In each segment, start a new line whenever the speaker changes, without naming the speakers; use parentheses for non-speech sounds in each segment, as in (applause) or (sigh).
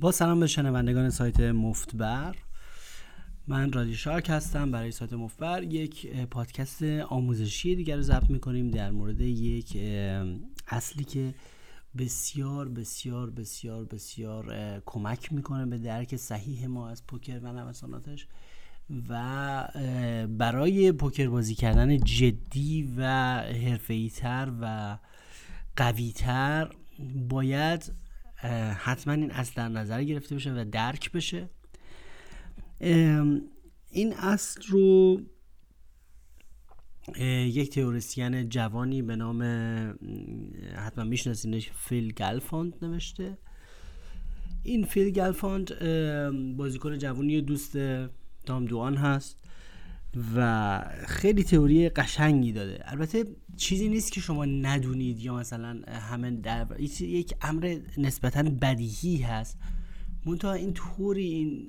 با سلام به شنوندگان سایت مفتبر. من رادی شارک هستم. برای سایت مفتبر یک پادکست آموزشی دیگر رو ضبط می‌کنیم در مورد یک اصلی که بسیار بسیار بسیار بسیار کمک می‌کنه به درک صحیح ما از پوکر و نوساناتش و برای پوکر بازی کردن جدی و حرفه‌ای تر و قوی تر باید حتما این اصل در نظر گرفته بشه و درک بشه. این اصل رو یک تئوریسین جوانی به نام حتما میشناسینش فیل گلفاند نوشته. این فیل گلفاند بازیکن جوانی دوست تام دوان هست. و خیلی تئوری قشنگی داده. البته چیزی نیست که شما ندونید یا مثلا همه در یک امر نسبتا بدیهی هست. منتها این طوری این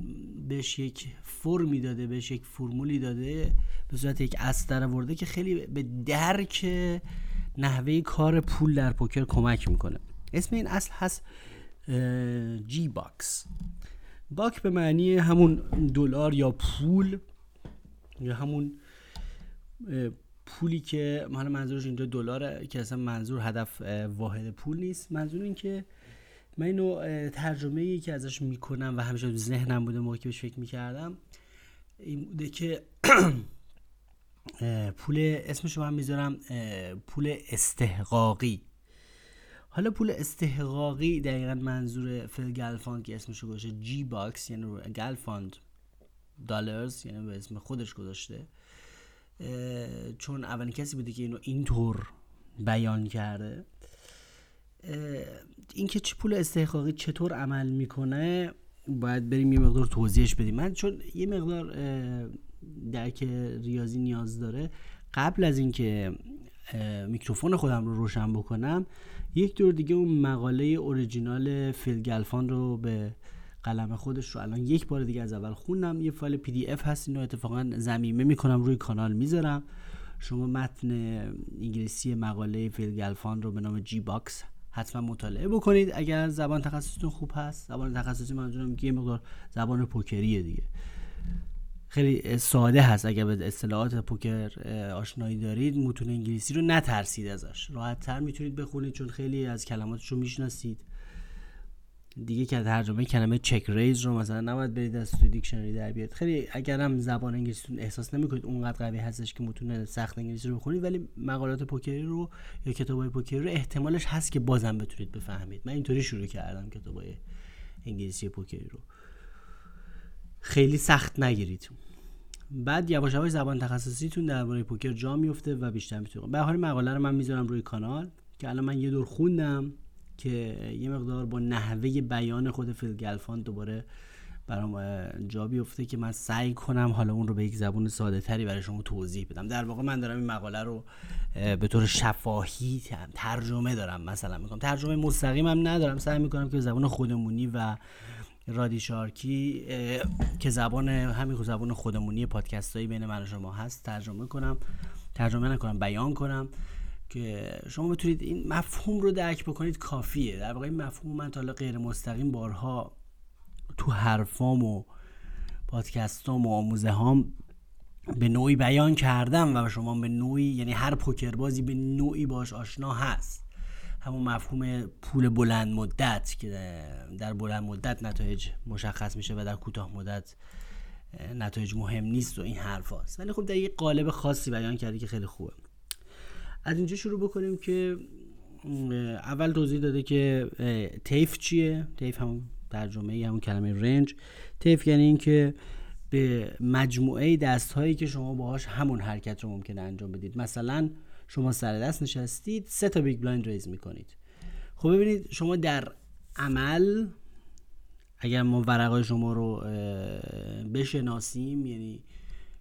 بهش یک فرمی داده بهش یک فرمولی داده به صورت یک اصل آورده که خیلی به درک نحوه کار پول در پوکر کمک می‌کنه. اسم این اصل هست G-Bucks buck به معنی همون دلار یا پول. یا همون پولی که حالا منظورش اینجا دلاره که اصلا منظور هدف واحد پول نیست. منظور این که من اینو ترجمه ای که ازش می‌کنم و همیشه تو ذهنم بوده موقعی که بهش فکر می‌کردم این بوده که (clears throat) پول اسمشو من می‌ذارم پول استحقاقی. حالا پول استحقاقی دقیقا منظور فیل گلفاند که اسمشو گذاشته G-Bucks یعنی گلفاند. دالرز یعنی به اسم خودش گذاشته. چون اولین کسی بوده که اینو اینطور بیان کرده. اینکه چه پول استحقاقی چطور عمل می‌کنه باید بریم یه مقدار توضیحش بدیم. من چون یه مقدار درک ریاضی نیاز داره قبل از اینکه میکروفون خودم رو روشن بکنم یک دور دیگه اون مقاله اوریجینال فیل گلفان رو به قلم خودش رو الان یک بار دیگه از اول خوندم. یه فایل PDF هست. اینو اتفاقا ضمیمه می‌کنم روی کانال می‌ذارم. شما متن انگلیسی مقاله فیل گلفان رو به نام G-Bucks حتما مطالعه بکنید. اگر زبان تخصصتون خوب هست زبان تخصصی منظورم که یه مقدار زبان پوکریه دیگه. خیلی ساده هست. اگر به اصطلاحات پوکر آشنایی دارید متون انگلیسی رو نترسید ازش. راحت تر می‌تونید بخونید چون خیلی از کلماتش رو می‌شناسید. دیگه که ترجمه کلمه check-raise رو مثلا نباید برید از توی دیکشنری در بیاد خیلی اگرم زبان انگلیسیتون احساس نمی‌کنید اونقدر قوی هستش که متون سخت انگلیسی رو بخونید ولی مقالات پوکری رو یا کتابای پوکری رو احتمالش هست که بازم بتونید بفهمید. من اینطوری شروع کردم کتابای انگلیسی پوکری رو. خیلی سخت نگیرید بعد یواش یواش زبان تخصصیتون درباره پوکر جا میفته و بیشتر می‌تونید به حال مقاله رو من می‌ذارم روی کانال که الان من یه دور خوندم. که یه مقدار با نحوه بیان خود فیل گلفان دوباره برام جا بیفته که من سعی کنم حالا اون رو به یک زبون ساده تری برای شما توضیح بدم. در واقع من دارم این مقاله رو به طور شفاهی ترجمه دارم مثلا می‌کنم ترجمه مستقیم هم ندارم. سعی می‌کنم که زبان خودمونی و رادی شارکی که زبان همین زبان خودمونی پادکست هایی بین من و شما هست ترجمه کنم. ترجمه نکنم بیان کنم. که شما بتونید این مفهوم رو درک بکنید کافیه. در واقع این مفهوم من تا غیر مستقیم بارها تو حرفام و پادکستام و آموزه هام به نوعی بیان کردم و شما به نوعی یعنی هر پوکربازی به نوعی باش آشنا هست. همون مفهوم پول بلند مدت که در بلند مدت نتایج مشخص میشه و در کوتاه مدت نتایج مهم نیست و این حرف هست ولی خب در یک قالب خاصی بیان کردی که خیلی خوبه. از اینجا شروع بکنیم که اول توضیح داده که طیف چیه؟ طیف همون ترجمه همون کلمه range. طیف یعنی اینکه به مجموعه دست هایی که شما باهاش همون حرکت رو ممکنه انجام بدید. مثلا شما سر دست نشستید سه تا big blind raise می‌کنید. خب ببینید شما در عمل اگر ما ورقای شما رو بشناسیم یعنی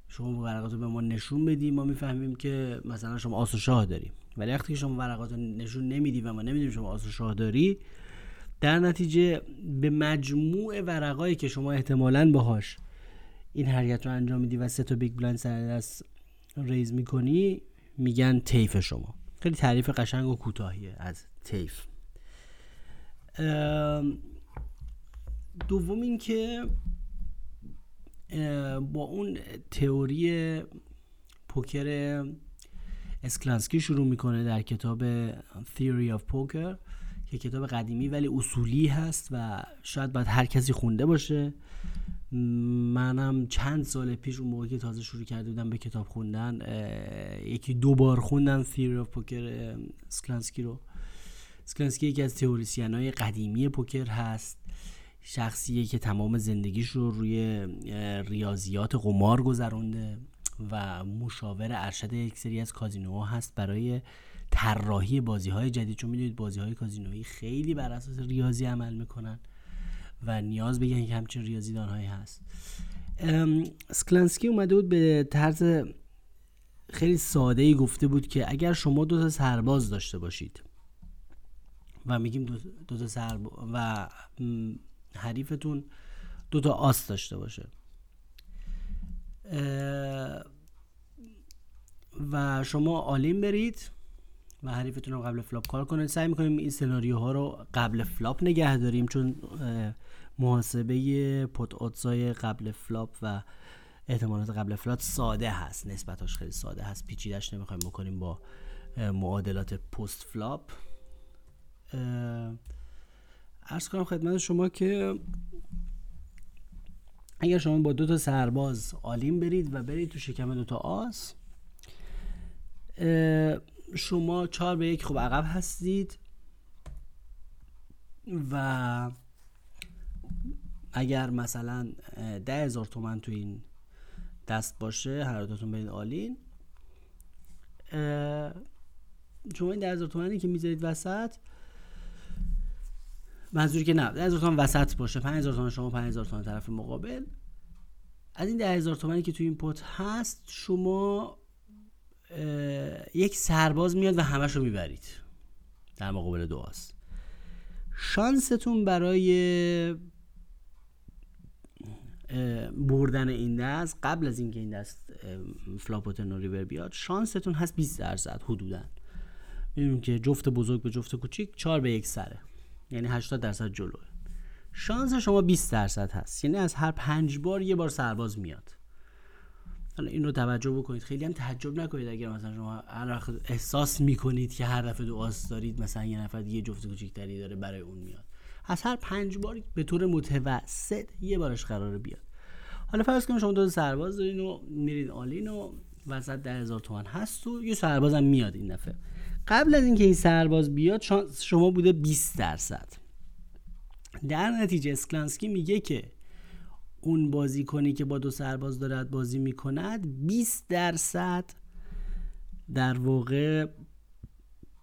شما ورقات رو به ما نشون بدیم ما می‌فهمیم که مثلا شما آس و شاه داری. ولی وقتی که شما ورقات رو نشون نمیدی و ما نمیدیم شما آس و شاه داری در نتیجه به مجموع ورقایی که شما احتمالا باهاش این حرکت رو انجام میدی و سه تا big blind سر دست raise می‌کنی میگن طیف شما. خیلی تعریف قشنگ و کوتاهیه از تیف دوم اینکه با اون تئوری پوکر اسکلانسکی شروع می‌کنه در کتاب Theory of Poker که کتاب قدیمی ولی اصولی هست و شاید باید هر کسی خونده باشه. منم چند سال پیش اون موقع که تازه شروع کرده بودم به کتاب خوندن یکی دو بار خوندم Theory of Poker اسکلانسکی رو. اسکلانسکی یکی از تئوریسین های قدیمی پوکر هست. شخصیه که تمام زندگیش رو روی ریاضیات قمار گذرونده و مشاور ارشد یک سری از کازینوها هست برای طراحی بازی های جدید. چون می‌دونید بازی های کازینویی خیلی بر اساس ریاضی عمل می‌کنن و نیاز به یک همچین ریاضیدان هایی هست سکلنسکی اومده بود به طرز خیلی ساده ای گفته بود که اگر شما دو تا سرباز داشته باشید و میگیم دو, تا سرباز و حریفتون دو تا آس داشته باشه. و شما all-in برید و حریفتون رو قبل flop call کنید. سعی می‌کنیم این سناریوها رو قبل flop نگه داریم چون محاسبه pot odds ای قبل flop و احتمالات قبل flop ساده هست. نسبتاش خیلی ساده هست. پیچیدش نمی‌خوایم بکنیم با معادلات post-flop. عرض کنم خدمت شما که اگر شما با دو تا سرباز all-in برید و برید تو شکم دو تا آس شما چهار به یک خوب عقب هستید و اگر مثلا ده هزار تومن تو این دست باشه هر دوتون برید آلین شما این ده هزار تومنی که می‌ذارید وسط منظوری که نه 10000 تومان وسط باشه. 5000 تومان شما 5000 تومان طرف مقابل. از این 10000 تومانی که تو این پت هست شما یک سرباز میاد و همش می‌برید. در مقابل دو هست شانستون برای بردن این دست قبل از اینکه این دست flop و river بیاد شانستون هست 20 درصد حدودا. می‌بینیم که جفت بزرگ به جفت کوچیک 4 به یک سره. یعنی 80 درصد جلوه. شانس شما 20 درصد هست. یعنی از هر پنج بار یه بار سرباز میاد. حالا این رو توجه بکنید. خیلی هم تعجب نکنید اگر مثلا شما احساس می‌کنید که هر دفعه دو دارید مثلا یه نفر دیگه جفت کوچیکتری داره برای اون میاد. از هر پنج بار به طور متوسط یه بارش قراره بیاد. حالا فرض کنید شما دو سرباز دارین و میرین all-in و وسط ده هزار هست و یه سربازم میاد این دفعه. قبل از اینکه این سرباز بیاد شما بوده 20 درصد. در نتیجه اسکلانسکی میگه که اون بازیکنی که با دو سرباز دارد بازی می‌کند 20 درصد در واقع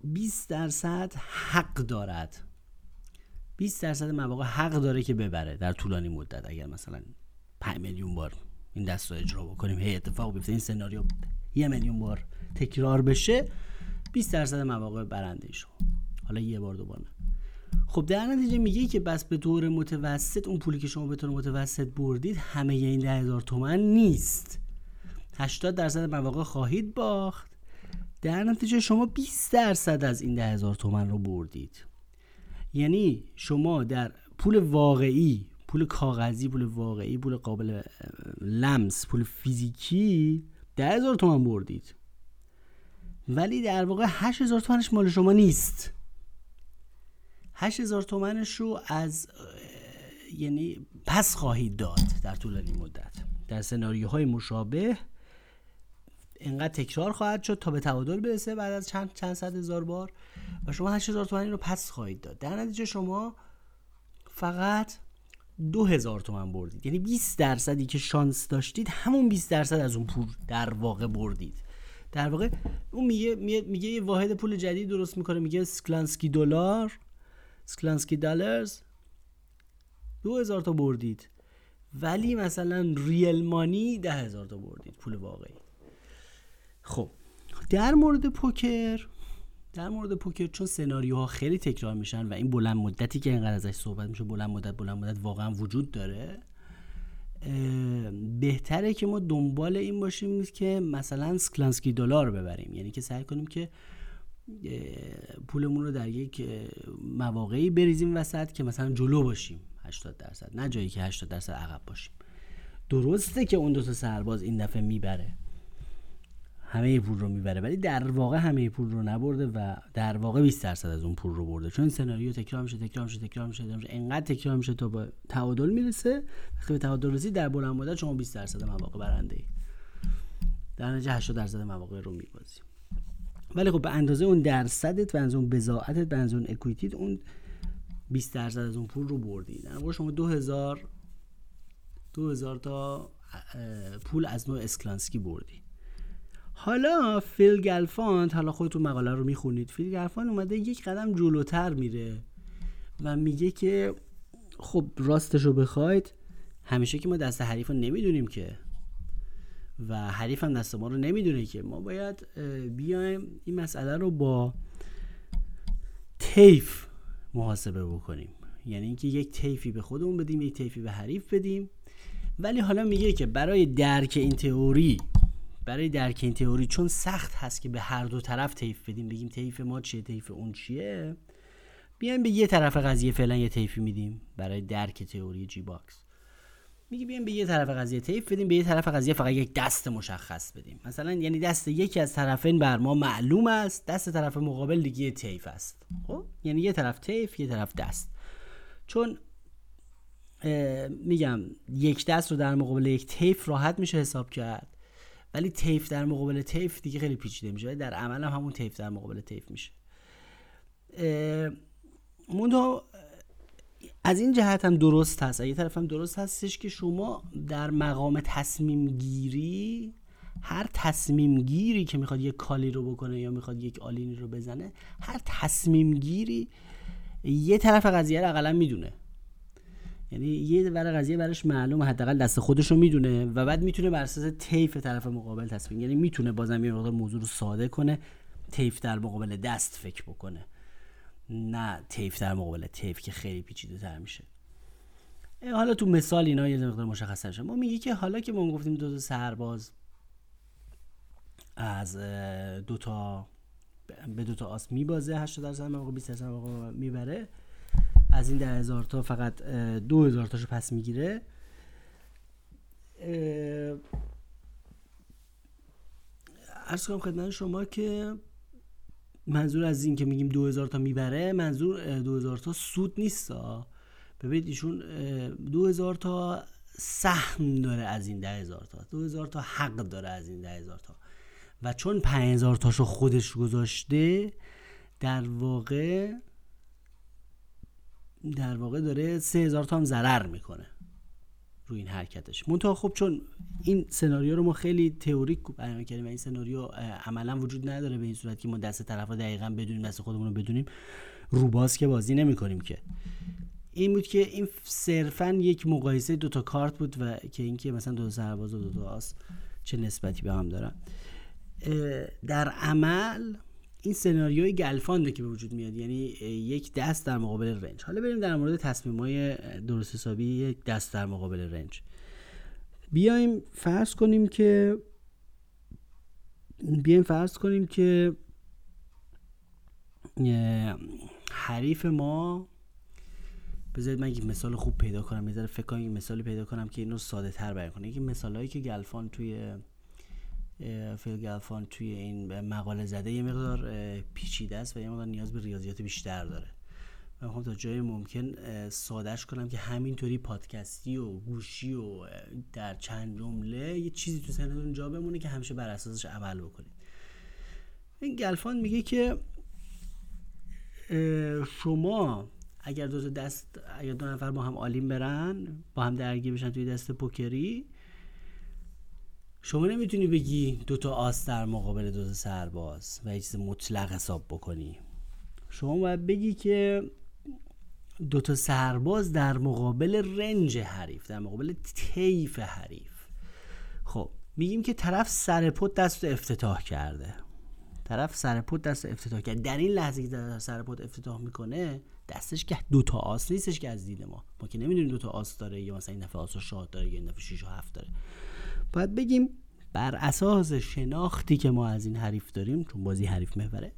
20 درصد حق دارد. 20 درصد مواقع حق داره که ببره در طولانی مدت. اگر مثلا 5 میلیون بار این دست رو اجرا بکنیم هی اتفاق بیفته این سناریو یه میلیون بار تکرار بشه 20 درصد مواقع برنده شما. حالا یه بار دوباره خب در نتیجه میگه که بس به طور متوسط اون پولی که شما به طور متوسط بردید همه این ده هزار تومن نیست. 80 درصد مواقع خواهید باخت. در نتیجه شما 20 درصد از این ده هزار تومن رو بردید. یعنی شما در پول واقعی پول کاغذی پول واقعی پول قابل لمس پول فیزیکی ده هزار تومن بردید. ولی در واقع 8000 تومنش مال شما نیست. 8000 تومنش رو از یعنی پس خواهید داد در طولانی مدت. در سناریوهای مشابه اینقدر تکرار خواهد شد تا به تعادل برسه بعد از چند چند صد هزار بار و شما 8000 تومن رو پس خواهید داد. در نتیجه شما فقط 2000 تومن بردید. یعنی 20 درصدی که شانس داشتید همون 20 درصد از اون پول در واقع بردید. در واقع اون میگه میگه یه واحد پول جدید درست می‌کنه میگه سکلانسکی دلار سکلانسکی دلارز دو هزار تا بردید. ولی مثلا ریل مانی ده هزار تا بردید پول واقعی. خب در مورد پوکر در مورد پوکر چون سناریوها خیلی تکرار میشن و این بلند مدتی که اینقدر ازش صحبت میشه بلند مدت بلند مدت واقعا وجود داره. بهتره که ما دنبال این باشیم که مثلا سکلانسکی دلار ببریم. یعنی که سعی کنیم که پولمون رو در یک مواقعی بریزیم وسط که مثلا جلو باشیم. 80 درصد. نه جایی که 80 درصد عقب باشیم. درسته که اون دو تا سرباز این دفعه می‌بره. همه پول رو می‌بره ولی در واقع همه پول رو نبرده و در واقع 20 درصد از اون پول رو برده. چون سناریو تکرار میشه تکرار میشه تکرار میشه تکرار میشه. انقدر تکرار میشه تا به تعادل می‌رسه. وقتی به تعادل رسید در بلند مدت شما 20 درصد مواقع برنده ای. در نتیجه 80 درصد مواقع رو میبازی. ولی خب به اندازه اون درصدت به اندازه اون بضاعتت به اندازه اون equity ت اون 20 درصد از اون پول رو بردی. در واقع شما 2000 2000 تا پول از نوع اسکلانسکی بردی. حالا فیل گلفاند حالا خودتون مقاله رو می‌خونید. فیل گلفاند اومده یک قدم جلوتر میره و میگه که خب راستش رو بخواید. همیشه که ما دست حریف رو نمی‌دونیم که. و حریف هم دست ما رو نمی‌دونه که. ما باید بیایم این مسئله رو با تیف محاسبه بکنیم. یعنی اینکه یک تیفی به خودمون بدیم یک تیفی به حریف بدیم. ولی حالا میگه که برای درک این تئوری برای درک این تئوری چون سخت هست که به هر دو طرف تیف بدیم. بگیم تیف ما چیه تیف اون چیه؟ بیایم به یه طرف قضیه فعلا یه تخفیفی میدیم برای درک تئوری G-bucks میگه بیایم به یه طرف قضیه طیف بدیم به یه طرف قضیه فقط یک دست مشخص بدیم. مثلا یعنی دست یکی از طرفین بر ما معلوم است دست طرف مقابل دیگه طیف است. خب؟ یعنی یه طرف طیف یه طرف دست. چون میگم یک دست رو در مقابل یک طیف راحت میشه حساب کرد. ولی طیف در مقابل طیف دیگه خیلی پیچیده میشه. در عمل هم همون طیف در مقابل طیف میشه. منتها از این جهت هم درست هست. یه طرف هم درست هستش که شما در مقام تصمیم گیری هر تصمیم گیری که می‌خواد یک کالی رو بکنه یا می‌خواد یک آلینی رو بزنه هر تصمیم گیری یه طرف قضیه رو اقلا می‌دونه. یعنی یه ور قضیه براش معلوم حداقل دست خودش رو می‌دونه و بعد می‌تونه بر اساس تیف طرف مقابل تصمیم یعنی می‌تونه بازم یه مقدار موضوع رو ساده کنه تیف در مقابل دست فکر بکنه. نه تیف در مقابل تیف که خیلی پیچیده تر میشه. حالا تو مثال اینا یه مقدار مشخص شد ما میگه که حالا که ما گفتیم دو تا سرباز از دو تا به دو تا آس میبازه 80 درصد مواقع 20 درصد مواقع می‌بره. از این ده هزار تا فقط دو هزار تاشو پس می‌گیره. ارز کنم خدمت شما که منظور از این که میگیم دو هزار تا می‌بره منظور دو هزار تا سود نیست ببینید ایشون هزار تا سهم داره از این ده هزار تا. دو هزار تا حق داره از این ده هزار تا. و چون پنج هزار تاشو خودش گذاشته در واقع در واقع داره سه هزار تا هم ضرر می‌کنه روی این حرکتش. منتها خب چون این سناریو رو ما خیلی تئوریک بیان کردیم این سناریو عملا وجود نداره به این صورت که ما دست طرف دقیقا بدونیم دست خودمون رو بدونیم روباز که بازی نمی کنیم که. این بود که این صرفا یک مقایسه دوتا کارت بود و که اینکه مثلا دو سرباز و دو تا آس چه نسبتی به هم دارن. در عمل این سناریوی گلفانده که به وجود میاد. یعنی یک دست در مقابل رنج. حالا بریم در مورد تصمیم های درست حسابی یک دست در مقابل رنج. بیایم فرض کنیم که بیایم فرض کنیم که حریف ما بذارید من یک مثال خوب پیدا کنم. یه فکر کنم یک مثالی پیدا کنم که اینو ساده تر بیان کنه. یکی مثالهایی که گلفان توی فیل گلفان توی این مقاله زده یه مقدار پیچیده است و یه مقدار نیاز به ریاضیات بیشتر داره. من خب تا جای ممکن سادهش کنم که همینطوری پادکستی و گوشی و در چند جمله یه چیزی تو سنتون جا بمونه که همیشه بر اساسش عمل بکنید. این گلفان میگه که شما اگر دو دست اگر دو نفر با هم آلیم برن با هم درگیر بشن توی دست پوکری شما نمی‌تونی بگی دوتا آس در مقابل دوتا سرباز و یه چیز مطلق حساب بکنی. شما باید بگی که دوتا سرباز در مقابل رنج حریف در مقابل تیف حریف. خب میگیم که طرف سرپت دست افتتاح کرده. طرف سرپت دست افتتاح کرده در این لحظه که در سرپت افتتاح می‌کنه دستش که دوتا آس نیستش که از دید ما. ما که نمی‌دونیم دوتا آس داره یا مثلا این دفعه آس شاد داره یا این دفعه 6 و 7 داره. باید بگیم بر اساس شناختی که ما از این حریف داریم چون بازی حریف محوره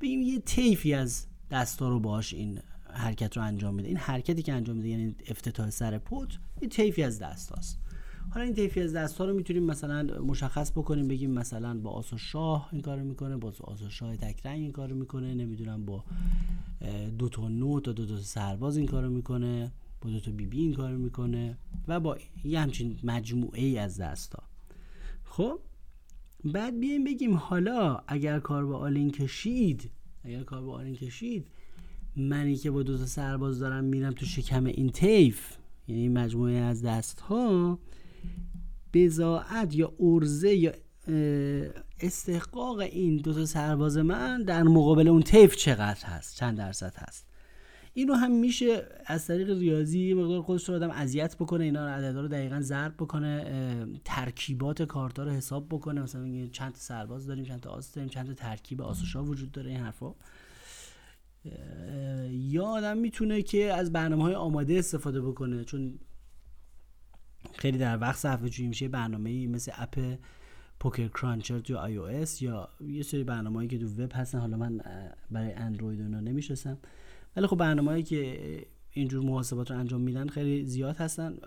بگیم یه طیفی از دستا رو باش این حرکت رو انجام میده. این حرکتی که انجام میده یعنی افتتاح سر پت یه طیفی از دست هاست حالا این طیفی از دست ها رو می‌تونیم مثلا مشخص بکنیم بگیم مثلا با آس و شاه این کارو می‌کنه با آس و شاه تک رنگ این کارو می‌کنه نمی‌دونم با دو تا نوت تا دو تا سرباز این کارو می‌کنه. با دو تا بی این کارو می‌کنه و با یه همچین مجموعه ای از دست ها خب بعد بیایم بگیم حالا اگر کار با all-in کشید اگر کار با all-in کشید منی که با دو تا سرباز دارم میرم تو شکم این طیف یعنی مجموعه از دست ها بضاعت یا عرضه یا استحقاق این دو تا سرباز من در مقابل اون طیف چقدر هست؟ چند درصد هست؟ اینو هم میشه از طریق ریاضی مقدار خودش رو آدم اذیت بکنه اینا رو عددا رو دقیقا ضرب بکنه ترکیبات کارتا رو حساب بکنه. مثلا چند تا سرباز داریم چند تا آس داریم چند تا ترکیب آس و شا وجود داره این حرفا. یا آدم می‌تونه که از برنامه های آماده استفاده بکنه چون خیلی در وقت صرفه جویی میشه برنامه مثل app PokerCruncher تو iOS یا یه سری برنامه‌ای که تو وب هستن. حالا من برای اندروید اونا نمی‌شناسم. ولی خب برنامه‌ای که اینجور محاسبات رو انجام میدن خیلی زیاد هستن.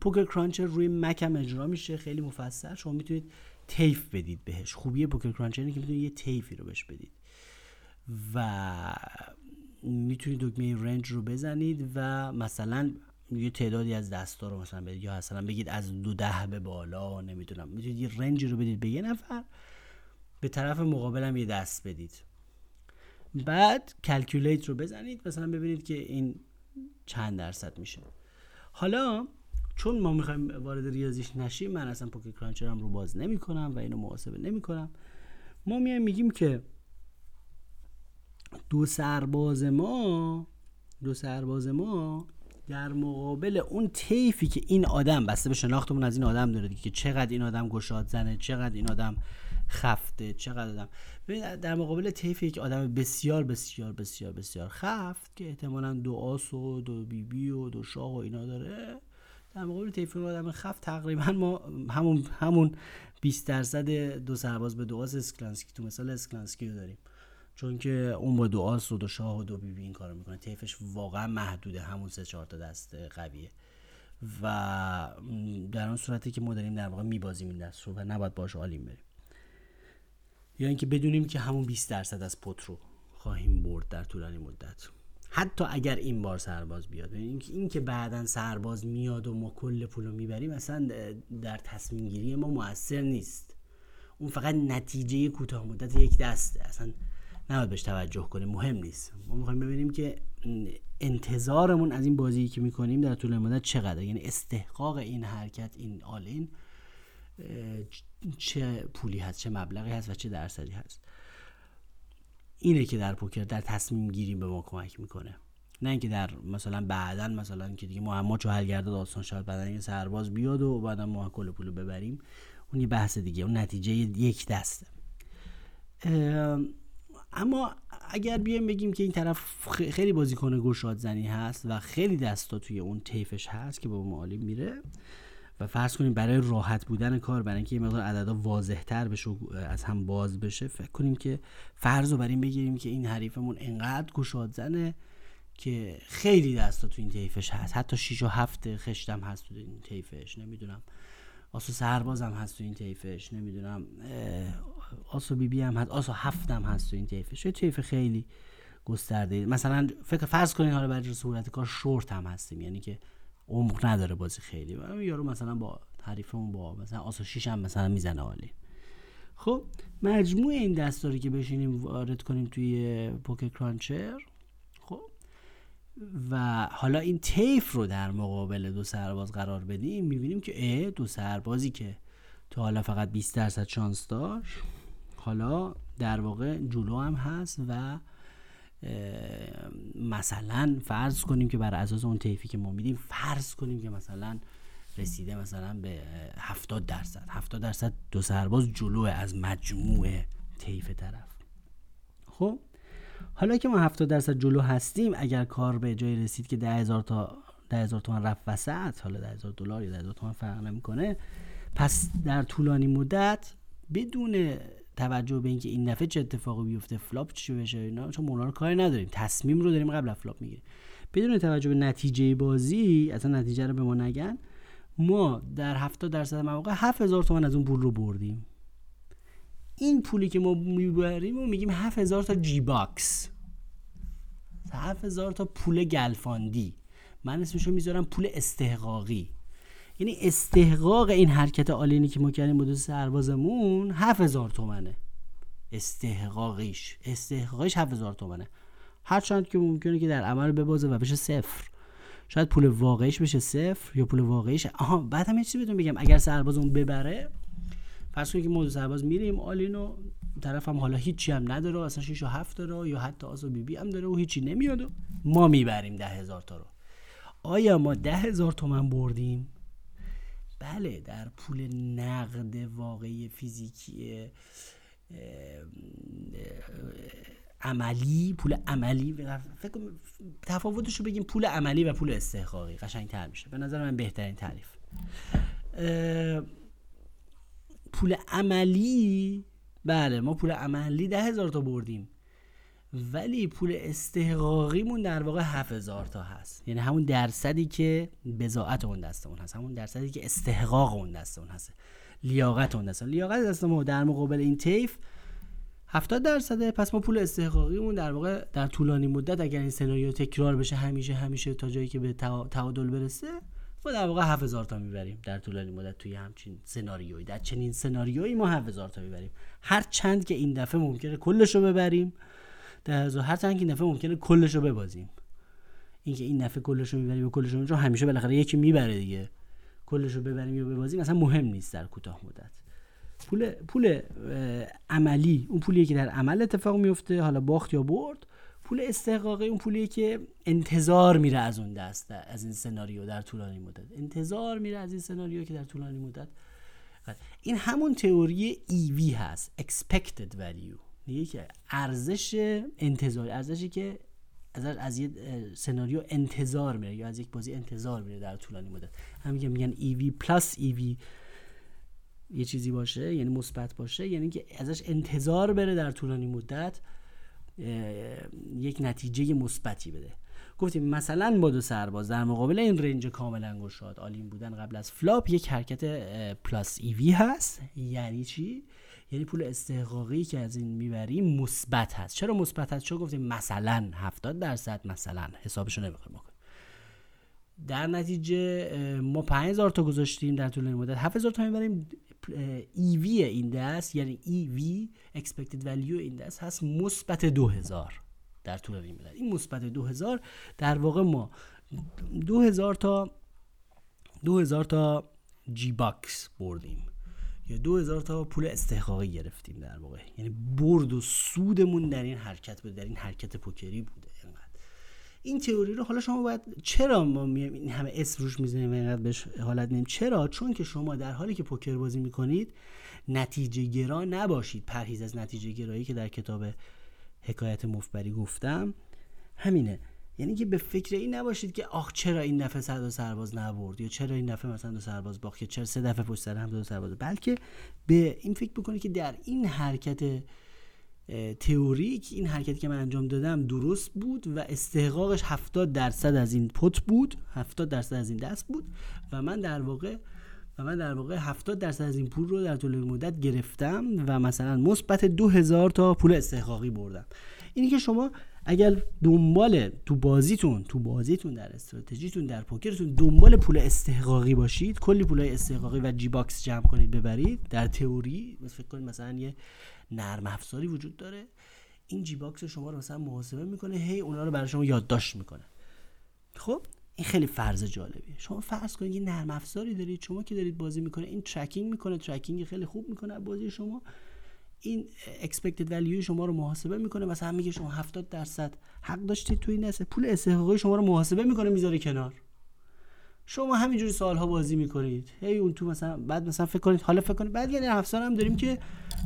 PokerCruncher روی مک اجرا میشه خیلی مفصل. شما می‌تونید طیف بدید بهش. خوبی PokerCruncher اینه که می‌تونید یه طیفی رو بهش بدید. و می‌تونید دکمه رنج رو بزنید و مثلا یه تعدادی از دستا رو مثلا بدید یا مثلا بگید از دو ده به بالا نمی‌دونم. می‌تونید یه رنجی رو بدید به یه نفر. به طرف مقابلم یه دست بدید. بعد کلکولیت رو بزنید مثلا ببینید که این چند درصد میشه. حالا چون ما می‌خوایم وارد ریاضیش نشیم من اصلا پوکر کرانچرم رو باز نمی کنم و اینو محاسبه نمی کنم ما میایم میگیم که دو سرباز ما دو سرباز ما در مقابل اون تیفی که این آدم بسته به شناختمون از این آدم داره که چقدر این آدم گشاد زنه چقدر این آدم خفته چقدر آدم. در مقابل تیف یک آدم بسیار بسیار بسیار بسیار خفت که احتمالا دو آس و دو بی بی و دو شاه و اینا داره. در مقابل تیف اون آدم خفت تقریبا ما همون همون 20 درصد دو سرباز به دو آس اسکلانسکی تو مثال اسکلانسکی رو داریم. چون که اون با دو آس و دو شاه و دو بی بی این کارو می‌کنه. طیفش واقعا محدوده. همون سه چهار تا دست قویه. و در اون صورتی که ما داریم در واقع میبازیم این دست رو و نباید باش all-in بریم. یا اینکه بدونیم که همون 20 درصد از pot رو خواهیم برد در طولانی مدت. حتی اگر این بار سرباز بیاد این که بعدا سرباز میاد و ما کل پول رو می‌بریم اصلا در تصمیم گیری ما موثر نیست. اون فقط نتیجه کوتاه مدت یک دسته اصلا نباید بهش توجه کنیم مهم نیست. ما می‌خوایم ببینیم که انتظارمون از این بازی که می‌کنیم در طول مدت چقدر یعنی استحقاق این حرکت این آلین چه پولی هست چه مبلغی هست و چه درصدی هست. اینه که در پوکر در تصمیم گیری به ما کمک می‌کنه. نه اینکه در مثلا بعدا مثلا که دیگه معما چو حل داستان شاید بعدا یه سرباز بیاد و بعدا ما کل پولو ببریم. اون یه بحث دیگه اون نتیجه یک دسته. اما اگر بیایم بگیم که این طرف خیلی بازیکن گشاد زنی هست و خیلی دستا توی اون تیفش هست که با معالیم میره و فرض کنیم برای راحت بودن کار برای اینکه یه مقدار عددا واضح تر بشه و از هم باز بشه فکر کنیم که فرض رو بر این بگیریم که این حریفمون انقدر گشاد زنه که خیلی دستا تو این تیفش هست. حتی 6 و 7 خشتم هست تو این تیفش نمی‌دونم. آسو سرباز هم هست تو این تیفش نمی‌دونم. آسو بی بی هم هست آسو هفت هم هست تو این تیفش یه تیف خیلی گسترده. مثلا فکر فرض کنین حالا برای صورت کار شورت هم هستیم. یعنی که عمق نداره بازی خیلی. و یارو مثلا با حریفمون با مثلا شیش هم مثلا می‌زنه عالی. خب مجموع این دستاری که بشینیم وارد کنیم توی پوکر کرانچر خب و حالا این تیف رو در مقابل دو سرباز قرار بدیم می‌بینیم که اه دو سربازی که تو حالا فقط 20 درصد شانس داشت حالا در واقع جلو هم هست و مثلا فرض کنیم که بر اساس اون تیفی که ما میدیم فرض کنیم که مثلا رسیده مثلا به 70 درصد. 70 درصد دو سرباز جلو از مجموع تیف طرف. خب؟ حالا که ما 70 درصد جلو هستیم اگر کار به جای رسید که 10000 تا 10000 تومان رفت وسط حالا 10000 دلار یا 10000 تومان فرق نمی‌کنه پس در طولانی مدت بدون توجه به اینکه این دفعه چه اتفاقی بیفته flop چی بشه اینا چون اونا رو کاری نداریم. تصمیم رو داریم قبل از flop می‌گیریم. بدون توجه به نتیجه بازی اصلا نتیجه رو به ما نگن ما در 70 درصد مواقع 7000 تومان از اون پول رو بردیم. این پولی که ما می‌بریم و میگیم 7000 تا G-bucks 7000 تا پول گلفاندی. من اسمشو می‌ذارم پول استحقاقی. یعنی استحقاق این حرکت all-in ی که ما کردیم با سربازمون 7000 تومنه. استحقاقیش. استحقاقیش 7000 تومنه. هرچند که ممکنه که در عمل ببازه و بشه صفر. شاید پول واقعیش بشه صفر یا پول واقعیش. آها بعد هم یه چیزی بهتون بگم. اگر سرباز اون ببره فرض کنید که ما سرباز میریم all-in و طرف هم حالا هیچی هم نداره اصلا 6 و 7 داره یا حتی آزو بی بی هم داره و هیچی نمیاد و ما می‌بریم ده هزار تا رو. آیا ما ده هزار تومن بردیم؟ بله در پول نقد واقعی فیزیکی عملی پول عملی فکر تفاوتش رو بگیم پول عملی و پول استحقاقی قشنگ تر میشه. به نظر من بهترین تعریف. پول عملی بله ما پول عملی ده هزار تا بردیم. ولی پول استحقاقیمون در واقع هزار تا هست. یعنی همون درصدی که بزاعت اون دستمون هست. همون درصدی که استحقاق اون دستمون هست. لیاقت اون دست. لیاقت دست ما در مقابل این تیف 70 درصده. پس ما پول استحقاقیمون در واقع در طولانی مدت اگر این سناریو تکرار بشه همیشه همیشه تا جایی که به تعادل برسه ما در واقع 7000 تا می‌بریم در طولانی مدت توی همچین سناریویی. در چنین سناریویی ما 7000 تا می‌بریم. هر چند که این دفعه ممکنه کلش رو ببریم. در هر چند که دفعه ممکنه کلش رو ببازیم. اینکه این دفعه کلش رو می‌بریم و کلش رو همیشه بالاخره یکی می‌بره دیگه. کلش رو ببریم یا ببازیم مثلا مهم نیست در کوتاه مدت. پول پول عملی اون پولیه که در عمل اتفاق میفته حالا باخت یا برد پول استحقاقی اون پولیه که انتظار میره از اون دست از این سناریو در طولانی مدت. انتظار میره از این سناریو که در طولانی مدت. این همون تئوری ایوی e هست expected value. میگه که ارزش انتظار ارزشی که از از یه سناریو انتظار میره یا از یک بازی انتظار میره در طولانی مدت. هم میگن میگن ایوی پلاس ایوی یه چیزی باشه یعنی مثبت باشه یعنی که ازش انتظار بره در طولانی مدت یک نتیجه مثبتی بده. گفتیم مثلا با دو سرباز در مقابل این range کاملا گشاد all-in بودن قبل از flop یک حرکت plus EV هست. یعنی چی؟ یعنی پول استحقاقی که از این می‌بریم مثبت هست. چرا مثبت هست؟ چون گفتیم مثلا 70 درصد مثلا. حسابشو نمی‌خوایم بکنیم. در نتیجه ما 5000 تا گذاشتیم در طول مدت. 7000 تا می‌بریم. ایوی این دست یعنی ایوی expected value این دست هست مثبت 2000 در طول این مدت. این مثبت 2000 در واقع ما 2000 تا 2000 تا G-bucks بردیم. یا 2000 تا پول استحقاقی گرفتیم در واقع. یعنی برد و سودمون در این حرکت بود در این حرکت پوکری بوده این تئوری رو حالا شما باید چرا ما میایم؟ این همه اسم روش می‌زنیم و اینقدر بهش حالت نیم چرا؟ چون که شما در حالی که پوکر بازی می‌کنید نتیجه گرا نباشید. پرهیز از نتیجه گرایی که در کتاب حکایت مفبری گفتم. همینه. یعنی که به فکر این نباشید که آخ چرا این دفعه صد دو سرباز نبرد؟ یا چرا این دفعه مثلا دو سرباز باخت؟ یا چرا سه دفعه پشت سر هم دو سرباز؟ بلکه به این فکر بکنید که در این حرکت تئوریک این حرکتی که من انجام دادم درست بود و استحقاقش 70 درصد از این پت بود 70 درصد از این دست بود و من در واقع و من در واقع 70 درصد از این پول رو در طول مدت گرفتم و مثلا مثبت 2000 تا پول استحقاقی بردم. اینی که شما اگر دنبال تو بازیتون تو بازیتون در استراتژیتون در پوکرتون دنبال پول استحقاقی باشید کلی پول استحقاقی و G-bucks جمع کنید ببرید. در تئوری فکر کنید مثلا یه نرم افزاری وجود داره. این G-bucks شما رو مثلا محاسبه می‌کنه هی اونا رو برای شما یادداشت می‌کنه. خب؟ این خیلی فرض جالبیه. شما فرض کنید یه نرم افزاری دارید شما که دارید بازی می‌کنه این ترکینگ می‌کنه ترکینگ خیلی خوب می‌کنه بازی شما. این expected value شما رو محاسبه می‌کنه. مثلا میگه شما 70 درصد حق داشتید تو این پول استحقاقی شما رو محاسبه می‌کنه می‌ذاره کنار. شما همینجوری سالها بازی می‌کنید. هی اون تو مثلا بعد مثلا فکر کنید حالا فکر کنید بعد یه نرم افزار هم داریم که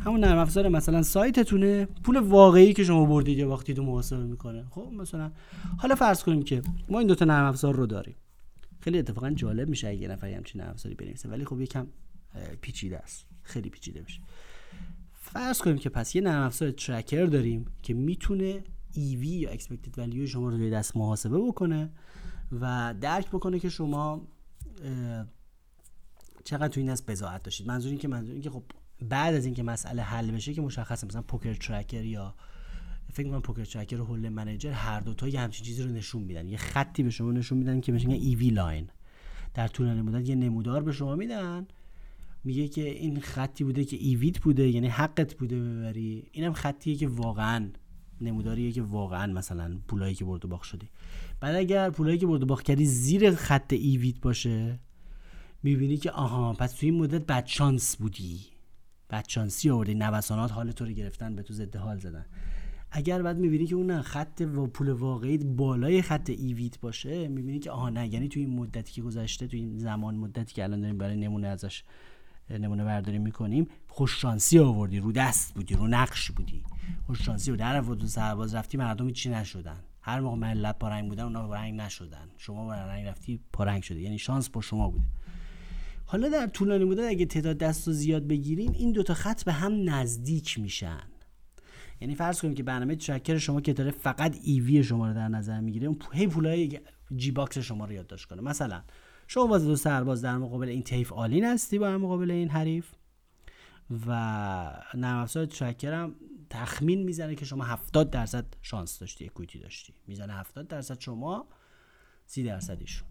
همون نرم افزار مثلا سایتتونه پول واقعی که شما بردید یا وقتی تو محاسبه می‌کنه. خب مثلا حالا فرض کنیم که ما این دوتا نرم افزار رو داریم. خیلی اتفاقا جالب میشه اگه نفری همچین نرم افزاری بنویسه ولی خب یکم پیچیده است. خیلی پیچیده میشه. فرض کنیم که پس یه نرم افزار ترکر داریم که می‌تونه EV یا expected value شما رو روی دست محاسبه بکنه و درک بکنه که شما چقدر تو این دست بزاعت داشتید. منظور این که منظور این که خب بعد از اینکه مسئله حل بشه که مشخصه مثلا پوکر ترکر یا فکر کنم PokerTracker و Hold'em Manager هر دو تا یه همچین چیزی رو نشون میدن. یه خطی به شما نشون میدن که میشه EV line در طول مدت یه نمودار به شما میدن میگه که این خطی بوده که EV ت بوده یعنی حقت بوده ببری. اینم خطیه که واقعا نموداریه که واقعا مثلا پولایی که برد و باخت شدی بعد اگر پولایی که برد و باخت کردی زیر خط EV ت باشه می‌بینی که آها پس توی این مدت بدشانس بودی. بدشانسی آوردی. نوسانات حال تو رو گرفتن به تو ضد حال زدن. اگر بعد می‌بینی که اون خط و پول واقعی بالای خط ایویت باشه می‌بینی که آها نه یعنی توی این مدتی که گذشته توی این زمان مدتی که الان داریم برای نمونه ازش نمونه برداری می‌کنیم. خوششانسی آوردی. رو دست بودی رو نقش بودی. خوششانسی و در و سرباز رفتی مردم چی نشدن. هر موقع ملت پارنگ بودن اونا پارنگ نشدن. شما پارنگ رفتی پارنگ شده. یعنی شانس با شما بوده. حالا در طولانی مدت اگه تعداد دست رو زیاد بگیریم این دوتا خط به هم نزدیک میشن. یعنی فرض کنیم که برنامه tracker شما که داره فقط EV شما رو در نظر می‌گیره اون هی پولای G-bucks شما رو یادداشت کنه. مثلا شما باز دو سرباز در مقابل این طیف all-in هستی با مقابل این حریف؟ و نرم افزار tracker هم تخمین می‌زنه که شما 70 درصد شانس داشتی equity داشتی. می‌زنه 70 درصد شما 30 درصد ایشون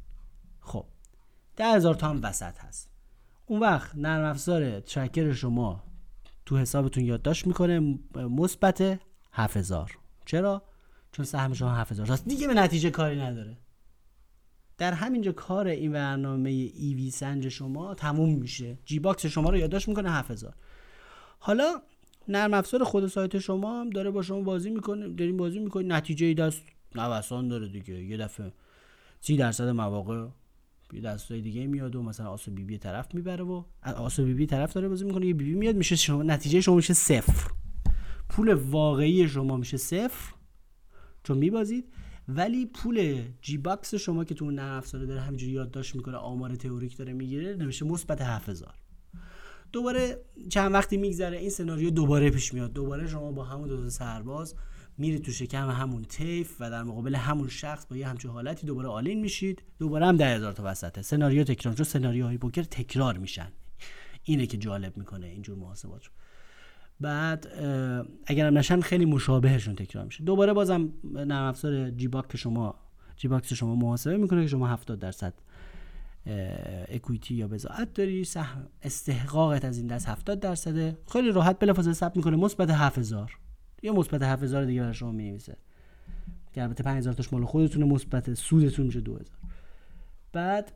خب ده هزار تا هم وسط هست. اون وقت نرم افزار tracker شما تو حسابتون یادداشت می‌کنه مثبت 7000 چرا؟ چون سهم شما 7000 هست. دیگه به نتیجه کاری نداره. در همینجا کار این برنامه EV سنج شما تموم میشه. G-Bucks شما رو یادداشت می‌کنه 7000 حالا نرم افزار خود سایت شما هم داره با شما بازی می‌کنه داریم بازی می‌کنه نتیجه ای دست نوسان داره دیگه. یه دفعه 30 درصد مواقع یه دستای دیگه میاد و مثلا آس و بی بی طرف می‌بره و آس و بی بی طرف داره بازی می‌کنه یه بی بی میاد میشه شما نتیجه شما میشه صفر. پول واقعی شما میشه صفر. چون میبازید. ولی پول G-Bucks شما که تو اون نرم افزار داره همینجوری یادداشت می‌کنه آمار تئوریک داره می‌گیره نمیشه مثبت 7000 دوباره چند وقتی میگذره این سناریو دوباره پیش میاد. دوباره شما با همون دو سرباز میرید تو شکم همون تیف و در مقابل همون شخص با یه همچون حالتی دوباره all-in میشید. دوباره هم ده هزار تا وسطه. سناریو تکرار. چون سناریوهای پوکر تکرار میشن. اینه که جالب می‌کنه اینجور محاسبات رو. بعد اگر نشن خیلی مشابهشون تکرار میشه. دوباره بازم نرم افزار G-Buck شما G-Bucks شما محاسبه می‌کنه که شما 70 درصد equity یا بضاعت داری سهم استحقاقت از این دست 70 درصده. خیلی راحت بلافاصله ثبت می‌کنه. مثبت 7000 یا مثبت 7000 دیگه برای شما می‌نویسه. که البته 5000 تاش مال خودتونه مثبت سودتون میشه 2000 بعد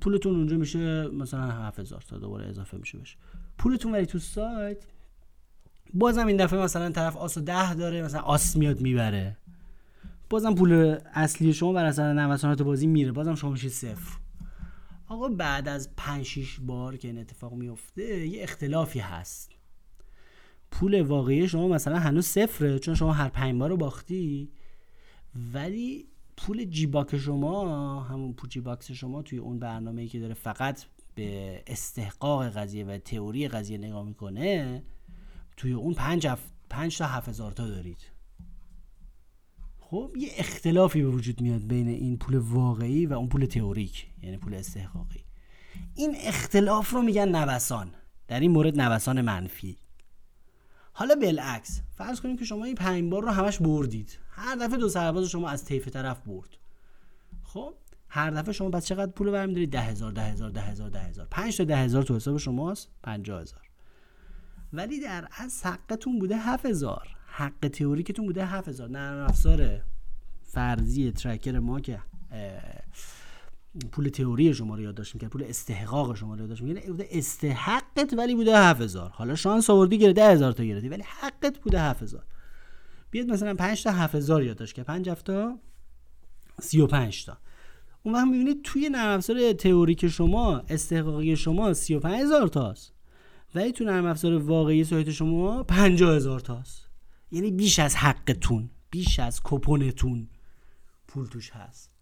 پولتون اونجا میشه مثلا 7000 تا دوباره اضافه میشه بشه پولتون ولی تو سایت بازم این دفعه مثلا طرف آس 10 داره مثلا آس میاد می‌بره. بازم پول اصلی شما بر اثر نوسانات بازی میره. بازم شما میشه صفر. آقا بعد از 5 6 بار که این اتفاق میفته یه اختلافی هست. پول واقعی شما مثلا هنوز صفره چون شما هر پنج بار رو باختی. ولی پول G-Buck شما همون پول G-Bucks شما توی اون برنامه ای که داره فقط به استحقاق قضیه و تئوری قضیه نگاه می‌کنه توی اون پنج, هف... پنج تا هفت هزار تا دارید. خب یه اختلافی به وجود میاد بین این پول واقعی و اون پول تئوریک یعنی پول استحقاقی. این اختلاف رو میگن نوسان. در این مورد نوسان منفی. حالا بالعکس فرض کنیم که شما این پنج بار رو همش بردید. هر دفعه دو سرباز شما از طیف طرف برد. خب هر دفعه شما پس چقدر پول برمی دارید ده هزار ده هزار ده هزار ده هزار. پنج تا ده هزار تو حساب شماست پنجاه هزار. ولی در از حقتون بوده هفت هزار حق تئوریکتون بوده هفت هزار نرم افزار فرضی ترکر ما که پول تئوری شما رو یادداشت که پول استحقاق شما رو یادداشت می‌کنه بوده استحقت ولی بوده 7000 حالا شانس آوردی گرفته 10000 تا گرفتی ولی حقت بوده 7000 بیاد مثلا 5 تا 7000 یادداشت که 5 تا 35 تا. اون وقت می‌بینید توی نرم افزار تئوریک شما استحقاقی شما 35000 تاست. ولی تو نرم افزار واقعی سایت شما 50000 تاست. یعنی بیش از حقتون بیش از کپونتون پول توش هست.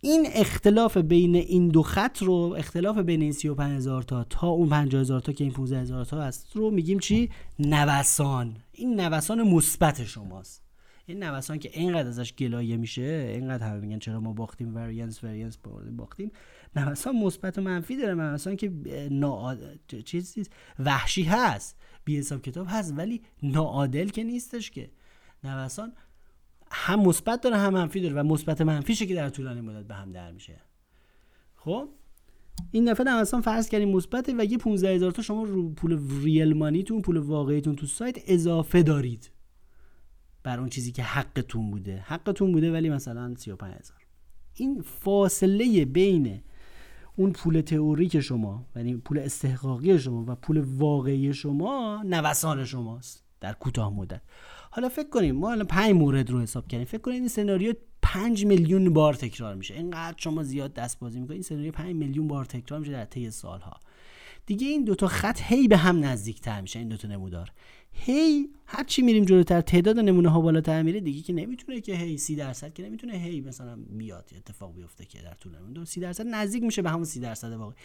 این اختلاف بین این دو خط رو اختلاف بین این 35 هزار تا تا اون 50 هزار تا که این 15 هزار تا هست رو میگیم چی؟ نوسان. این نوسان مثبت شماست. این نوسان که اینقدر ازش گلایه میشه اینقدر همه میگن چرا ما باختیم وریانس وریانس باختیم. نوسان مثبت و منفی داره نوسان که نا چیزی وحشی هست. بی حساب کتاب هست ولی ناعادل که نیستش که. نوسان هم مثبت داره هم منفی داره. و مثبت منفیشه که در طولانی مدت به هم در میشه. خب؟ این دفعه نوسان فرض کردیم مثبته و یه 15 هزار تا شما رو پول ریل مانیتون پول واقعیتون تو سایت اضافه دارید. بر اون چیزی که حقتون بوده. حقتون بوده ولی مثلا 35 هزار. این فاصله بین اون پول تئوریک شما یعنی پول استحقاقی شما و پول واقعی شما نوسان شماست در کوتاه مدت. حالا فکر کنیم ما الان 5 مورد رو حساب کردیم. فکر کنید این سناریو 5 میلیون بار تکرار میشه. اینقدر شما زیاد دست بازی می‌کنید این سناریو 5 میلیون بار تکرار میشه در طی سالها. دیگه این دوتا خط هی به هم نزدیکتر میشه این دوتا نمودار. هی هر چی میریم جلوتر تعداد نمونه ها بالاتر میره دیگه که نمی‌تونه که هی سی درصد که نمی‌تونه هی مثلا بیاد اتفاق بیفته که در طول دو سی درصد نزدیک میشه به همون سی درصد واقعی.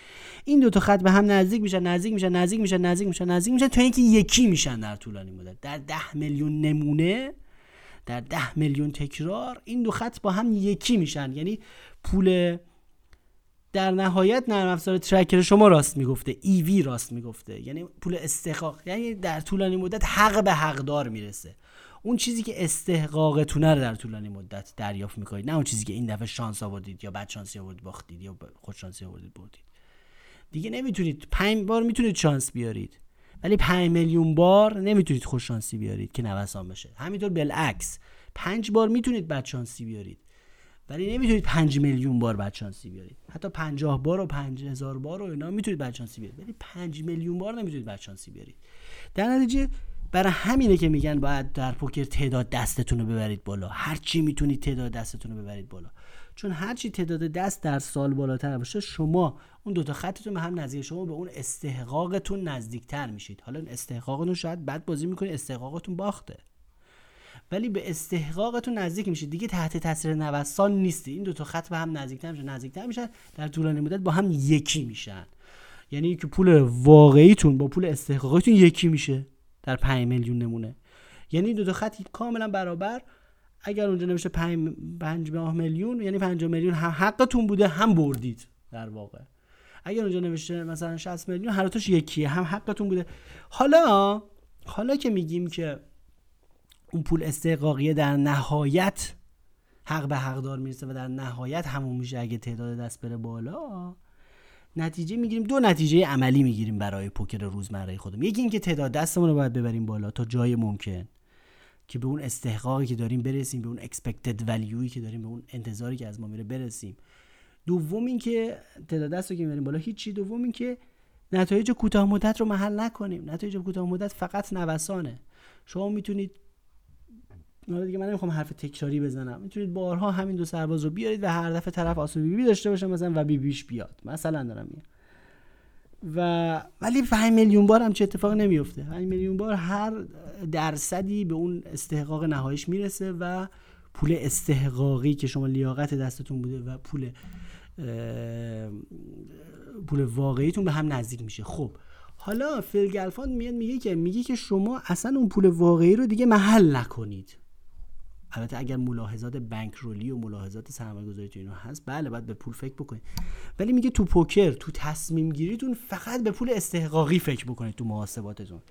این دو تا خط به هم نزدیک میشن نزدیک میشن نزدیک میشن نزدیک میشن نزدیک میشن تا اینکه یکی میشن در طولانی مدت در ده میلیون نمونه در ده میلیون تکرار این دو خط با هم یکی میشن. یعنی پول در نهایت نرم افزار ترکر شما راست می‌گفته وی راست می‌گفته. یعنی پول استحقاق. یعنی در طولانی مدت حق به حقدار می‌رسه. اون چیزی که استحقاقتونه رو در طولانی مدت دریافت می‌کنید. نه اون چیزی که این دفعه شانس آوردید یا بد شانسی آوردید باختید یا خود شانسی آوردید بردید. دیگه نمی‌تونید. پنج بار می‌تونید شانس بیارید. ولی 5 میلیون بار نمی‌تونید خوش شانسی بیارید که نوسان بشه. همینطور بالعکس. پنج بار می‌تونید بد شانسی بیارید. ولی نمی‌تونید 5 میلیون بار بچانسی بیارید. حتی 50 بار و 5000 بار و اینا می‌تونید بچانسی بیارید. ولی 5 میلیون بار نمی‌تونید بچانسی بیارید. در نتیجه برای همینه که میگن باید در پوکر تعداد دستتون رو ببرید بالا. هر چی می‌تونید تعداد دستتون رو ببرید بالا. چون هر چی تعداد دست در سال بالاتر باشه شما اون دوتا خطتون به هم نزدیک شما به اون استحقاقتون نزدیکتر میشید. حالا استحقاقتون شاید بد بازی می‌کنید استحقاقتون باخته. ولی به استحقاقتون نزدیک میشید. دیگه تحت تاثیر نوسان نیستی این دو تا خط به هم نزدیکتر میشن نزدیکتر میشن. در طولانی مدت با هم یکی میشن. یعنی که پول واقعیتون با پول استحقاقیتون یکی میشه. در 5 میلیون نمونه. یعنی دو تا خط کاملا برابر. اگر اونجا نمیشه 5 میلیون یعنی 5 میلیون هم حقتون بوده هم بردید در واقع. اگر اونجا نوشته مثلا 60 میلیون هر تاش یکیه هم حقتون بوده. حالا حالا که میگیم که اون پول استحقاقیه در نهایت حق به حقدار می‌رسه و در نهایت همون میشه اگه تعداد دست بره بالا نتیجه می‌گیریم. دو نتیجه عملی می‌گیریم برای پوکر روزمره خودمون. یکی اینکه تعداد دستمون رو باید ببریم بالا تا جای ممکن که به اون استحقاقی که داریم برسیم به اون expected valueی که داریم به اون انتظاری که از ما میره برسیم. دوم اینکه تعداد دست رو که می‌بریم بالا هیچی. دوم اینکه نتایج کوتاه مدت رو محل نکنیم. نتایج کوتاه مدت فقط نوسانه. شما می‌تونید حالا دیگه من نمی‌خوام حرف تکراری بزنم. می‌تونید بارها همین دو سرباز رو بیارید و هر دفعه طرف آسو بی بی داشته باشه مثلا و بی بیش بیاد. مثلا دارم میگم. و ولی 5 میلیون بار هم چه اتفاق نمیفته 5 میلیون بار هر درصدی به اون استحقاق نهاییش می‌رسه و پول استحقاقی که شما لیاقت دستتون بوده و پول پول واقعیتون به هم نزدیک میشه. خب حالا فیلگلفان میاد میگه که میگه که شما اصلا اون پول واقعی رو دیگه محل نکنید. البته اگر ملاحظات بانک رولی و ملاحظات سرمایه گذاری تو اینا هست بله باید به پول فکر بکنید ولی میگه تو پوکر تو تصمیم گیریتون فقط به پول استحقاقی فکر بکنید تو محاسباتتون.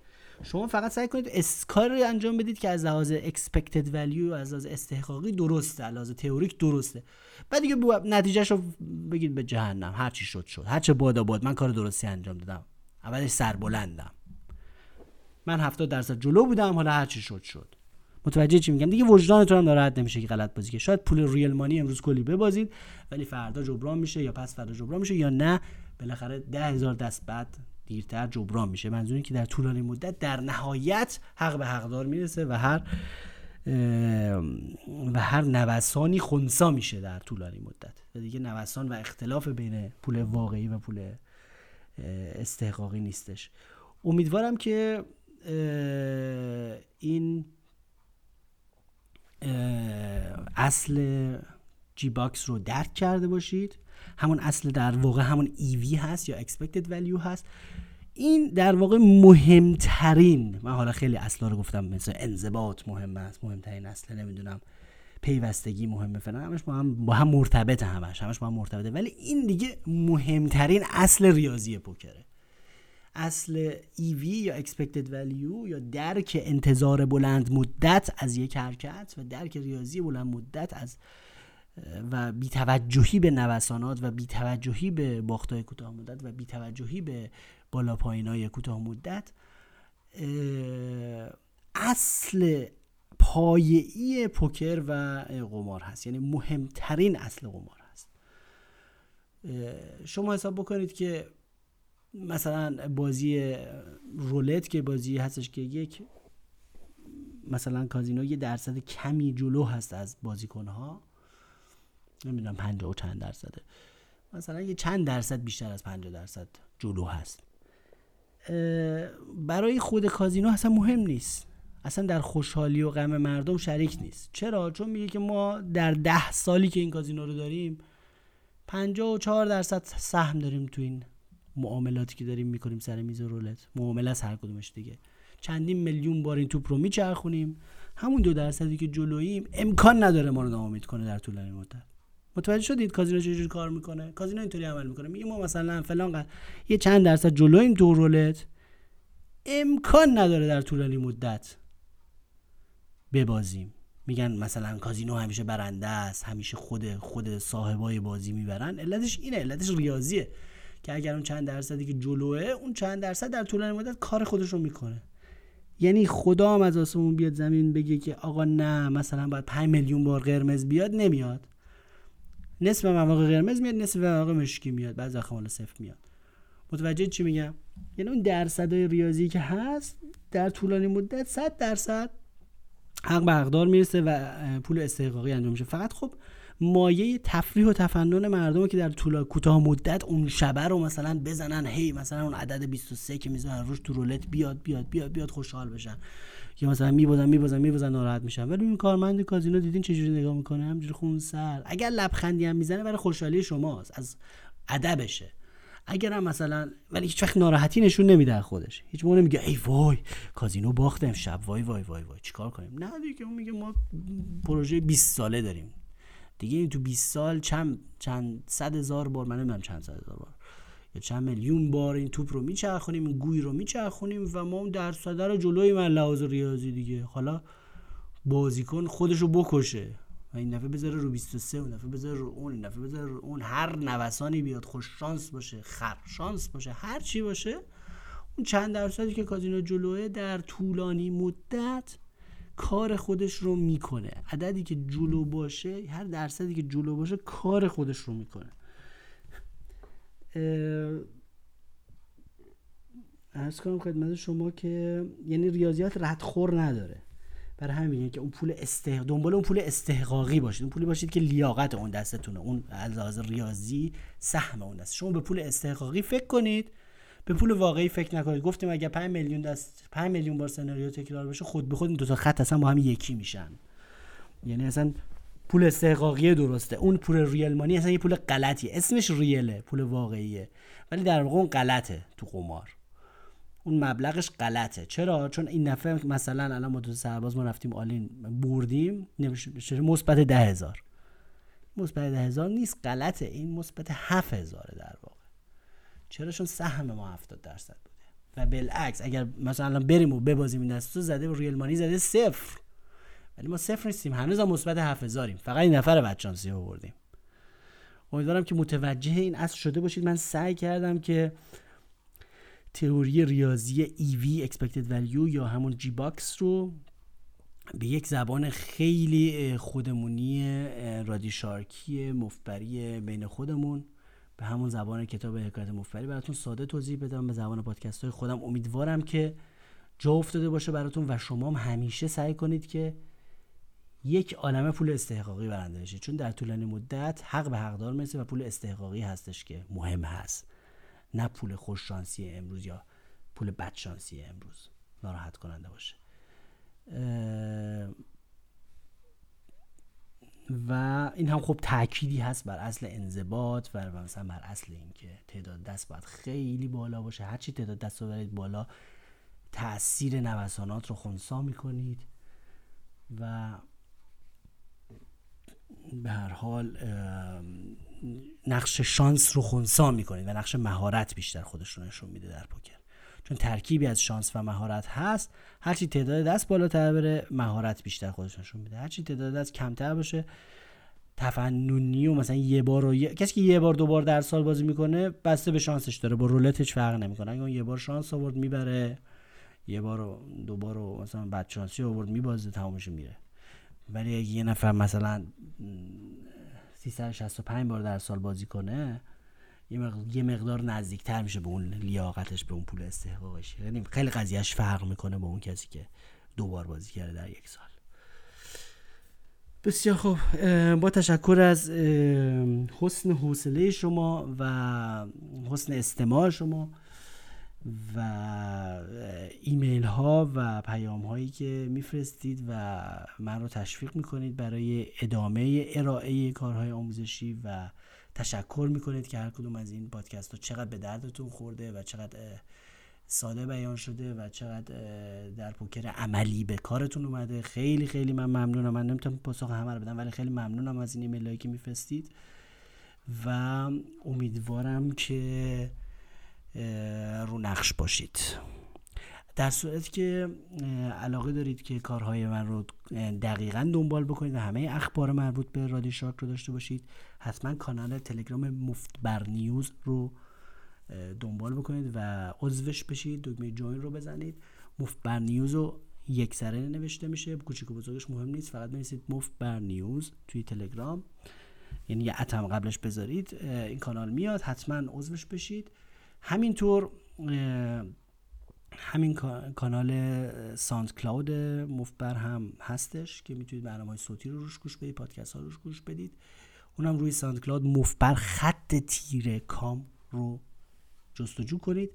شما فقط سعی کنید اسکار رو انجام بدید که از لحاظ expected value و از لحاظ استحقاقی درسته از لحاظ تئوریک درسته. بعد دیگه نتیجهش رو بگید به جهنم. هر چی شد شد. هر چه باد باد. من کار درستی انجام دادم. اولش سربلندم من 70 درصد جلو بودم. حالا هر چی شد شد. متوجه چی میگم؟ دیگه وجدانتون هم ناراحت نمیشه که غلط بازی که شاید پول ریل مانی امروز کلی ببازید ولی فردا جبران میشه یا پس فردا جبران میشه یا نه. بالاخره ده هزار دست بعد دیرتر جبران میشه. منظور که در طولانی مدت در نهایت حق به حقدار می‌رسه و هر و هر نوسانی خونسا میشه در طولانی مدت. و دیگه نوسان و اختلاف بین پول واقعی و پول استحقاقی نیستش. امیدوارم که این اصل G-Bucks رو درک کرده باشید. همون اصل در واقع همون EV هست یا expected value هست. این در واقع مهمترین من حالا خیلی اصلا رو گفتم مثل انضباط مهم است مهمترین اصل نمی‌دونم پیوستگی مهمه فلان. همش با هم با هم مرتبطه همش همش با هم مرتبطه. ولی این دیگه مهمترین اصل ریاضی پوکره. اصل EV یا expected value یا درک انتظار بلند مدت از یک حرکت و درک ریاضی بلند مدت از و بیتوجهی به نوسانات و بیتوجهی به باختای کوتاه مدت و بیتوجهی به بالا پایین های کوتاه مدت اصل پایه‌ای پوکر و قمار هست. یعنی مهمترین اصل قمار هست. شما حساب بکنید که مثلا بازی رولت که بازی هستش که یک مثلا کازینو یه درصد کمی جلو هست از بازیکنها. نمی‌دونم 50 و چند درصده. مثلا یه چند درصد بیشتر از 50 درصد جلو هست. برای خود کازینو اصلا مهم نیست. اصلا در خوشحالی و غم مردم شریک نیست. چرا؟ چون میگه که ما در ده سالی که این کازینو رو داریم 54 درصد سهم داریم تو این معاملاتی که داریم می‌کنیم سر میز رولت. معامله از هر کدومش دیگه. چندین میلیون بار این توپ رو میچرخونیم. همون دو درصدی که جلوییم امکان نداره ما رو ناامید کنه در طول مدت. متوجه شدید کازینو چجوری کار می‌کنه؟ کازینو اینطوری عمل می‌کنه. میگه ما مثلا فلان قد... یه چند درصد جلویم دو رولت. امکان نداره در طولانی مدت ببازیم. میگن مثلا کازینو همیشه برنده است همیشه خود خود صاحبای بازی می‌برن. علتش اینه علتش ریاضیه. که اگر اون چند درصدی که جلوه اون چند درصد در طولانی مدت کار خودش رو می‌کنه. یعنی خدا هم از آسمون بیاد زمین بگه که آقا نه مثلا باید 5 میلیون بار قرمز بیاد نمیاد. نصف مواقع قرمز میاد نصف مواقع مشکی میاد بعضی وقتا صفر میاد. متوجه چی میگم؟ یعنی اون درصدای ریاضی که هست در طولانی مدت 100 درصد حق به حقدار می‌رسه و پول استحقاقی انجام میشه. فقط خب مایه تفریح و تفنن مردم که در طول کوتاه مدت اون شبه رو مثلا بزنن. هی مثلا اون عدد 23 که می‌ذارن روش تو رولت بیاد بیاد بیاد بیاد خوشحال بشن. یا مثلا میبازن میبازن میبازن ناراحت میشن. ولی این کارمند کازینو دیدین چه جوری نگاه می‌کنه؟ همجوری خون سر. اگر لبخندی هم می‌زنه برای خوشحالی شماست. از ادبشه. اگر هم مثلا ولی هیچ وقت ناراحتی نشون نمیده خودش. هیچ موقع نمیگه ای وای کازینو باخت امشب وای وای وای وای. چیکار کنیم؟ نه دیگه اون میگه ما پروژه 20 ساله داریم. دیگه این تو 20 سال چند چند صد هزار بار من نمی‌دونم چند صد هزار بار. یا چند میلیون بار این توپ رو میچرخونیم این گوی رو میچرخونیم و ما اون درصد رو جلوی من لحاظ ریاضی دیگه. حالا بازیکن خودش رو بکشه و این دفعه بذاره رو 23 اون دفعه بذاره رو اون این دفعه بذاره رو اون. هر نوسانی بیاد خوش شانس باشه خر شانس باشه هر چی باشه اون چند درصدی که کازینو جلوه در طولانی مدت کار خودش رو می‌کنه. عددی که جلو باشه هر درصدی که جلو باشه کار خودش رو می‌کنه. ارز کنم خدمت شما که یعنی ریاضیات ردخور نداره. برای همینه که اون پول استح... دنبال اون پول استحقاقی باشید. اون پولی باشید که لیاقت اون دستتونه. اون از ریاضی سهم اون دست. شما به پول استحقاقی فکر کنید. به پول واقعی فکر نکنید. گفتیم اگه 5 میلیون دست 5 میلیون بار سناریو تکرار بشه خود به خود این دو تا خط اصلا با هم یکی میشن. یعنی اصلا پول استحقاقی درسته. اون پول real money اصلا یه پول غلطیه. اسمش real ه پول واقعیه. ولی در واقع اون غلطه تو قمار. اون مبلغش غلطه. چرا؟ چون این نفع مثلا الان ما دو سرباز ما رفتیم all-in بردیم مثبت ده هزار. مثبت ده هزار نیست غلطه. این مثبت هفت هزاره در واقع. چرا چون سهم ما 70 درصد بوده. و بالعکس اگر مثلا بریم و ببازیم این دستو زده و real money زده صفر. ولی ما صفر نیستیم هنوز مثبت 7000 فقط این نفر بدشانسی آوردیم. امیدوارم که متوجه این اصل شده باشید. من سعی کردم که تئوری ریاضی EV expected value یا همون G-Bucks رو به یک زبان خیلی خودمونی رادیشارکی مفبری بین خودمون به همون زبان کتاب حکایت مفبری براتون ساده توضیح بدم به زبان پادکست های خودم. امیدوارم که جا افتاده باشه براتون و شما هم همیشه سعی کنید که یک عالمه پول استحقاقی برنده بشید. چون در طولانی مدت حق به حقدار می‌رسه و پول استحقاقی هستش که مهم هست. نه پول خوش شانسی امروز یا پول بد شانسی امروز. ناراحت کننده باشه. و این هم خب تأکیدی هست بر اصل انضباط و مثلا بر اصل اینکه تعداد دست باید خیلی بالا باشه. هرچی تعداد دست رو بالا تاثیر نوسانات رو خونسا می‌کنید و به هر حال نقش شانس رو خونسا می‌کنید و نقش مهارت بیشتر خودش رو نشون میده در پوکر. چون ترکیبی از شانس و مهارت هست هرچی تعداد دست بالاتر بره مهارت بیشتر خودش نشون میده. هرچی تعداد دست کمتر باشه تفننی و مثلا یه بار و کسی که یه بار دو بار در سال بازی می‌کنه بسته به شانسش داره. با رولت هیچ فرق نمی‌کنه. اگه اون یه بار شانس آورد می‌بره. یه بار و دو بار و مثلا بد شانسی آورد میبازه تمامش میره ولی اگه یه نفر مثلا 365 بار در سال بازی کنه یه مقدار نزدیکتر میشه به اون لیاقتش به اون پول استحقاقش. یعنی خیلی قضیهش فرق می‌کنه با اون کسی که دو بار بازی کرده در یک سال. بسیار خوب. با تشکر از حسن حوصله شما و حسن استماع شما و ایمیل ها و پیام هایی که میفرستید و من رو تشویق می‌کنید برای ادامه ارائه کارهای آموزشی و تشکر می‌کنید که هر کدوم از این پادکست ها چقدر به دردتون خورده و چقدر ساده بیان شده و چقدر در پوکر عملی به کارتون اومده. خیلی خیلی من ممنونم. من نمی‌تونم پاسخ همه رو بدم ولی خیلی ممنونم از این ایمیل که میفرستید. و امیدوارم که رو نقش باشید. در صورت که علاقه دارید که کارهای من رو دقیقا دنبال بکنید و همه اخبار مربوط به رادی شارک رو داشته باشید حتما کانال تلگرام مفت بر نیوز رو دنبال بکنید و عضوش بشید دکمه جوین رو بزنید. مفت بر نیوز رو یک سره نوشته میشه کوچیک و بزرگش مهم نیست فقط بنویسید مفت بر نیوز توی تلگرام. یعنی یه at م قبلش بذارید این کانال میاد حتما عضوش بشید. همینطور همین کانال SoundCloud مفبر هم هستش که می‌تونید برنامه های صوتی رو روش گوش بدید پادکست ها روش گوش بدید. اونم روی SoundCloud مفبر خط تیره com رو جستجو کنید.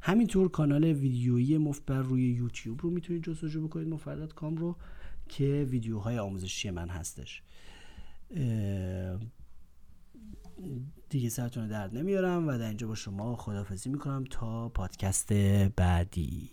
همینطور کانال ویدیویی مفبر روی یوتیوب رو می‌تونید جستجو بکنید مفبر dot com رو که ویدیوهای آموزشی من هستش. دیگه سرتون درد نمیارم و در اینجا با شما خدافزی می‌کنم تا پادکست بعدی.